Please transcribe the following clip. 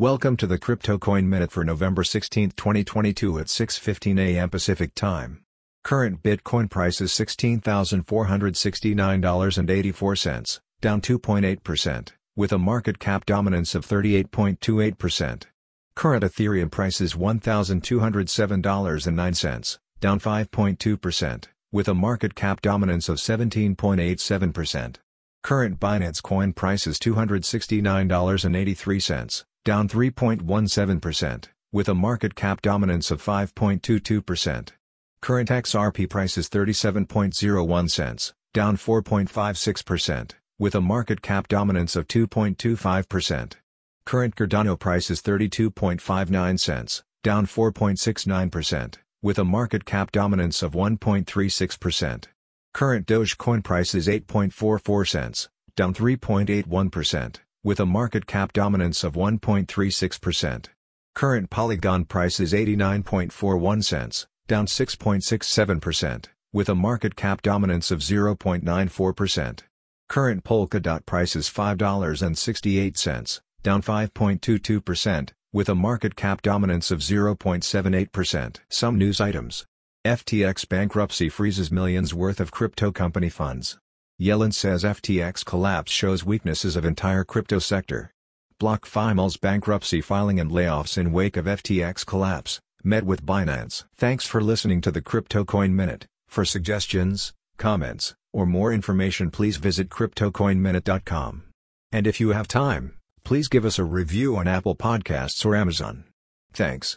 Welcome to the Crypto Coin Minute for November 16, 2022 at 6:15 a.m. Pacific Time. Current Bitcoin price is $16,469.84, down 2.8%, with a market cap dominance of 38.28%. Current Ethereum price is $1,207.09, down 5.2%, with a market cap dominance of 17.87%. Current Binance Coin price is $269.83, down 3.17%, with a market cap dominance of 5.22%. Current XRP price is 37.01 cents, down 4.56%, with a market cap dominance of 2.25%. Current Cardano price is 32.59 cents, down 4.69%, with a market cap dominance of 1.36%. Current Dogecoin price is 8.44 cents, down 3.81%, with a market cap dominance of 1.36%. Current Polygon price is 89.41 cents, down 6.67%, with a market cap dominance of 0.94%. Current Polkadot price is $5.68, down 5.22%, with a market cap dominance of 0.78%. Some news items. FTX bankruptcy freezes millions worth of crypto company funds. Yellen says FTX collapse shows weaknesses of entire crypto sector. BlockFi mulls bankruptcy filing and layoffs in wake of FTX collapse, met with Binance. Thanks for listening to the Crypto Coin Minute. For suggestions, comments, or more information please visit CryptoCoinMinute.com. And if you have time, please give us a review on Apple Podcasts or Amazon. Thanks.